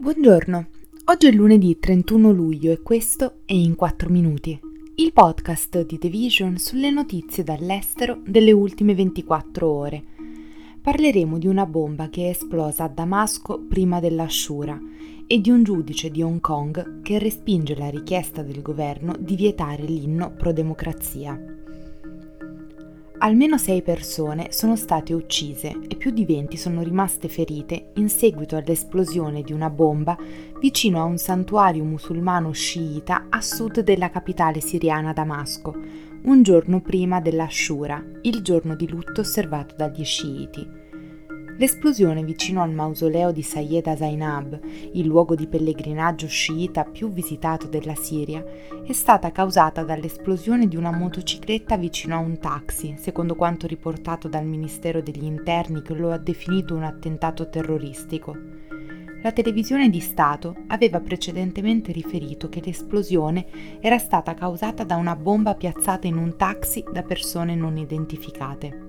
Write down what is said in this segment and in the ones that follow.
Buongiorno, oggi è lunedì 31 luglio e questo è In 4 Minuti, il podcast di The Vision sulle notizie dall'estero delle ultime 24 ore. Parleremo di una bomba che è esplosa a Damasco prima della Shura e di un giudice di Hong Kong che respinge la richiesta del governo di vietare l'inno pro democrazia. Almeno sei persone sono state uccise e più di 20 sono rimaste ferite in seguito all'esplosione di una bomba vicino a un santuario musulmano sciita a sud della capitale siriana Damasco, un giorno prima dell'Ashura, il giorno di lutto osservato dagli sciiti. L'esplosione vicino al mausoleo di Sayyeda Zainab, il luogo di pellegrinaggio sciita più visitato della Siria, è stata causata dall'esplosione di una motocicletta vicino a un taxi, secondo quanto riportato dal Ministero degli Interni che lo ha definito un attentato terroristico. La televisione di Stato aveva precedentemente riferito che l'esplosione era stata causata da una bomba piazzata in un taxi da persone non identificate.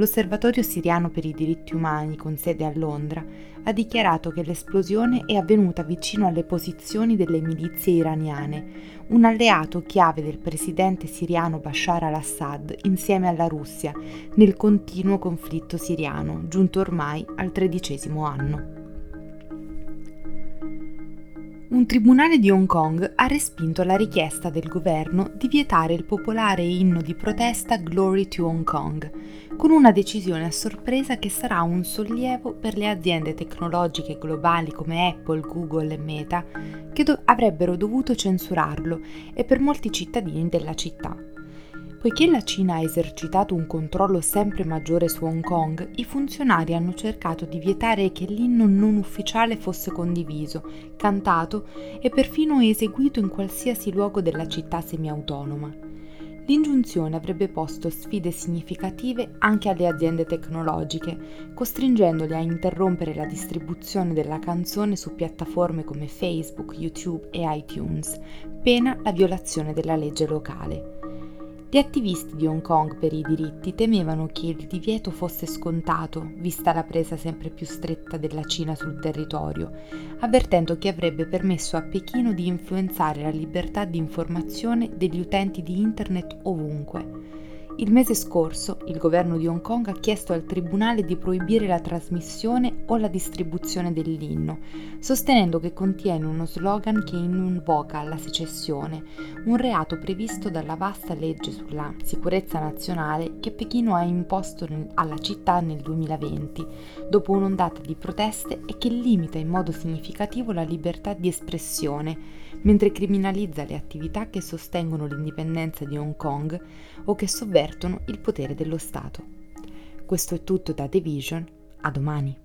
L'Osservatorio siriano per i diritti umani, con sede a Londra, ha dichiarato che l'esplosione è avvenuta vicino alle posizioni delle milizie iraniane, un alleato chiave del presidente siriano Bashar al-Assad insieme alla Russia nel continuo conflitto siriano, giunto ormai al tredicesimo anno. Un tribunale di Hong Kong ha respinto la richiesta del governo di vietare il popolare inno di protesta Glory to Hong Kong, con una decisione a sorpresa che sarà un sollievo per le aziende tecnologiche globali come Apple, Google e Meta, che do- avrebbero dovuto censurarlo, e per molti cittadini della città. Poiché la Cina ha esercitato un controllo sempre maggiore su Hong Kong, i funzionari hanno cercato di vietare che l'inno non ufficiale fosse condiviso, cantato e perfino eseguito in qualsiasi luogo della città semiautonoma. L'ingiunzione avrebbe posto sfide significative anche alle aziende tecnologiche, costringendole a interrompere la distribuzione della canzone su piattaforme come Facebook, YouTube e iTunes, pena la violazione della legge locale. Gli attivisti di Hong Kong per i diritti temevano che il divieto fosse scontato, vista la presa sempre più stretta della Cina sul territorio, avvertendo che avrebbe permesso a Pechino di influenzare la libertà di informazione degli utenti di Internet ovunque. Il mese scorso il governo di Hong Kong ha chiesto al tribunale di proibire la trasmissione o la distribuzione dell'inno, sostenendo che contiene uno slogan che invoca la secessione, un reato previsto dalla vasta legge sulla sicurezza nazionale che Pechino ha imposto alla città nel 2020, dopo un'ondata di proteste e che limita in modo significativo la libertà di espressione. Mentre criminalizza le attività che sostengono l'indipendenza di Hong Kong o che sovvertono il potere dello Stato. Questo è tutto da The Vision, a domani.